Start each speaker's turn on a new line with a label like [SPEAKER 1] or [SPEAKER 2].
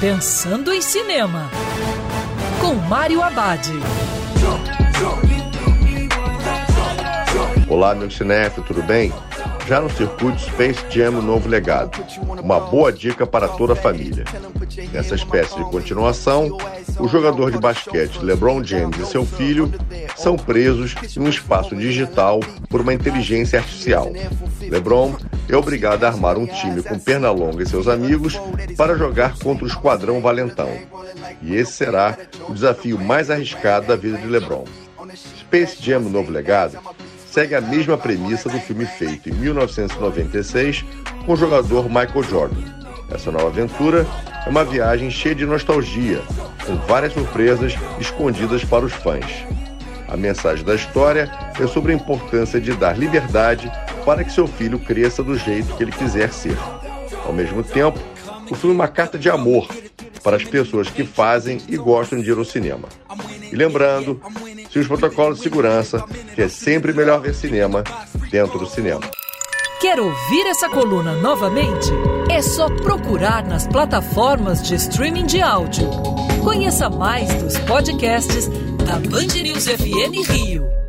[SPEAKER 1] Pensando em Cinema, com Mário Abad.
[SPEAKER 2] Olá, meu cinef, tudo bem? Já no circuito Space Jam Novo Legado. Uma boa dica para toda a família. Nessa espécie de continuação, o jogador de basquete LeBron James e seu filho são presos em um espaço digital por uma inteligência artificial. LeBron é obrigado a armar um time com Pernalonga e seus amigos para jogar contra o Esquadrão Valentão. E esse será o desafio mais arriscado da vida de LeBron. Space Jam Novo Legado segue a mesma premissa do filme feito em 1996 com o jogador Michael Jordan. Essa nova aventura é uma viagem cheia de nostalgia, com várias surpresas escondidas para os fãs. A mensagem da história é sobre a importância de dar liberdade para que seu filho cresça do jeito que ele quiser ser. Ao mesmo tempo, o filme é uma carta de amor para as pessoas que fazem e gostam de ir ao cinema. E lembrando, se os protocolos de segurança, que é sempre melhor ver cinema dentro do cinema.
[SPEAKER 1] Quer ouvir essa coluna novamente? É só procurar nas plataformas de streaming de áudio. Conheça mais dos podcasts da Band News FM Rio.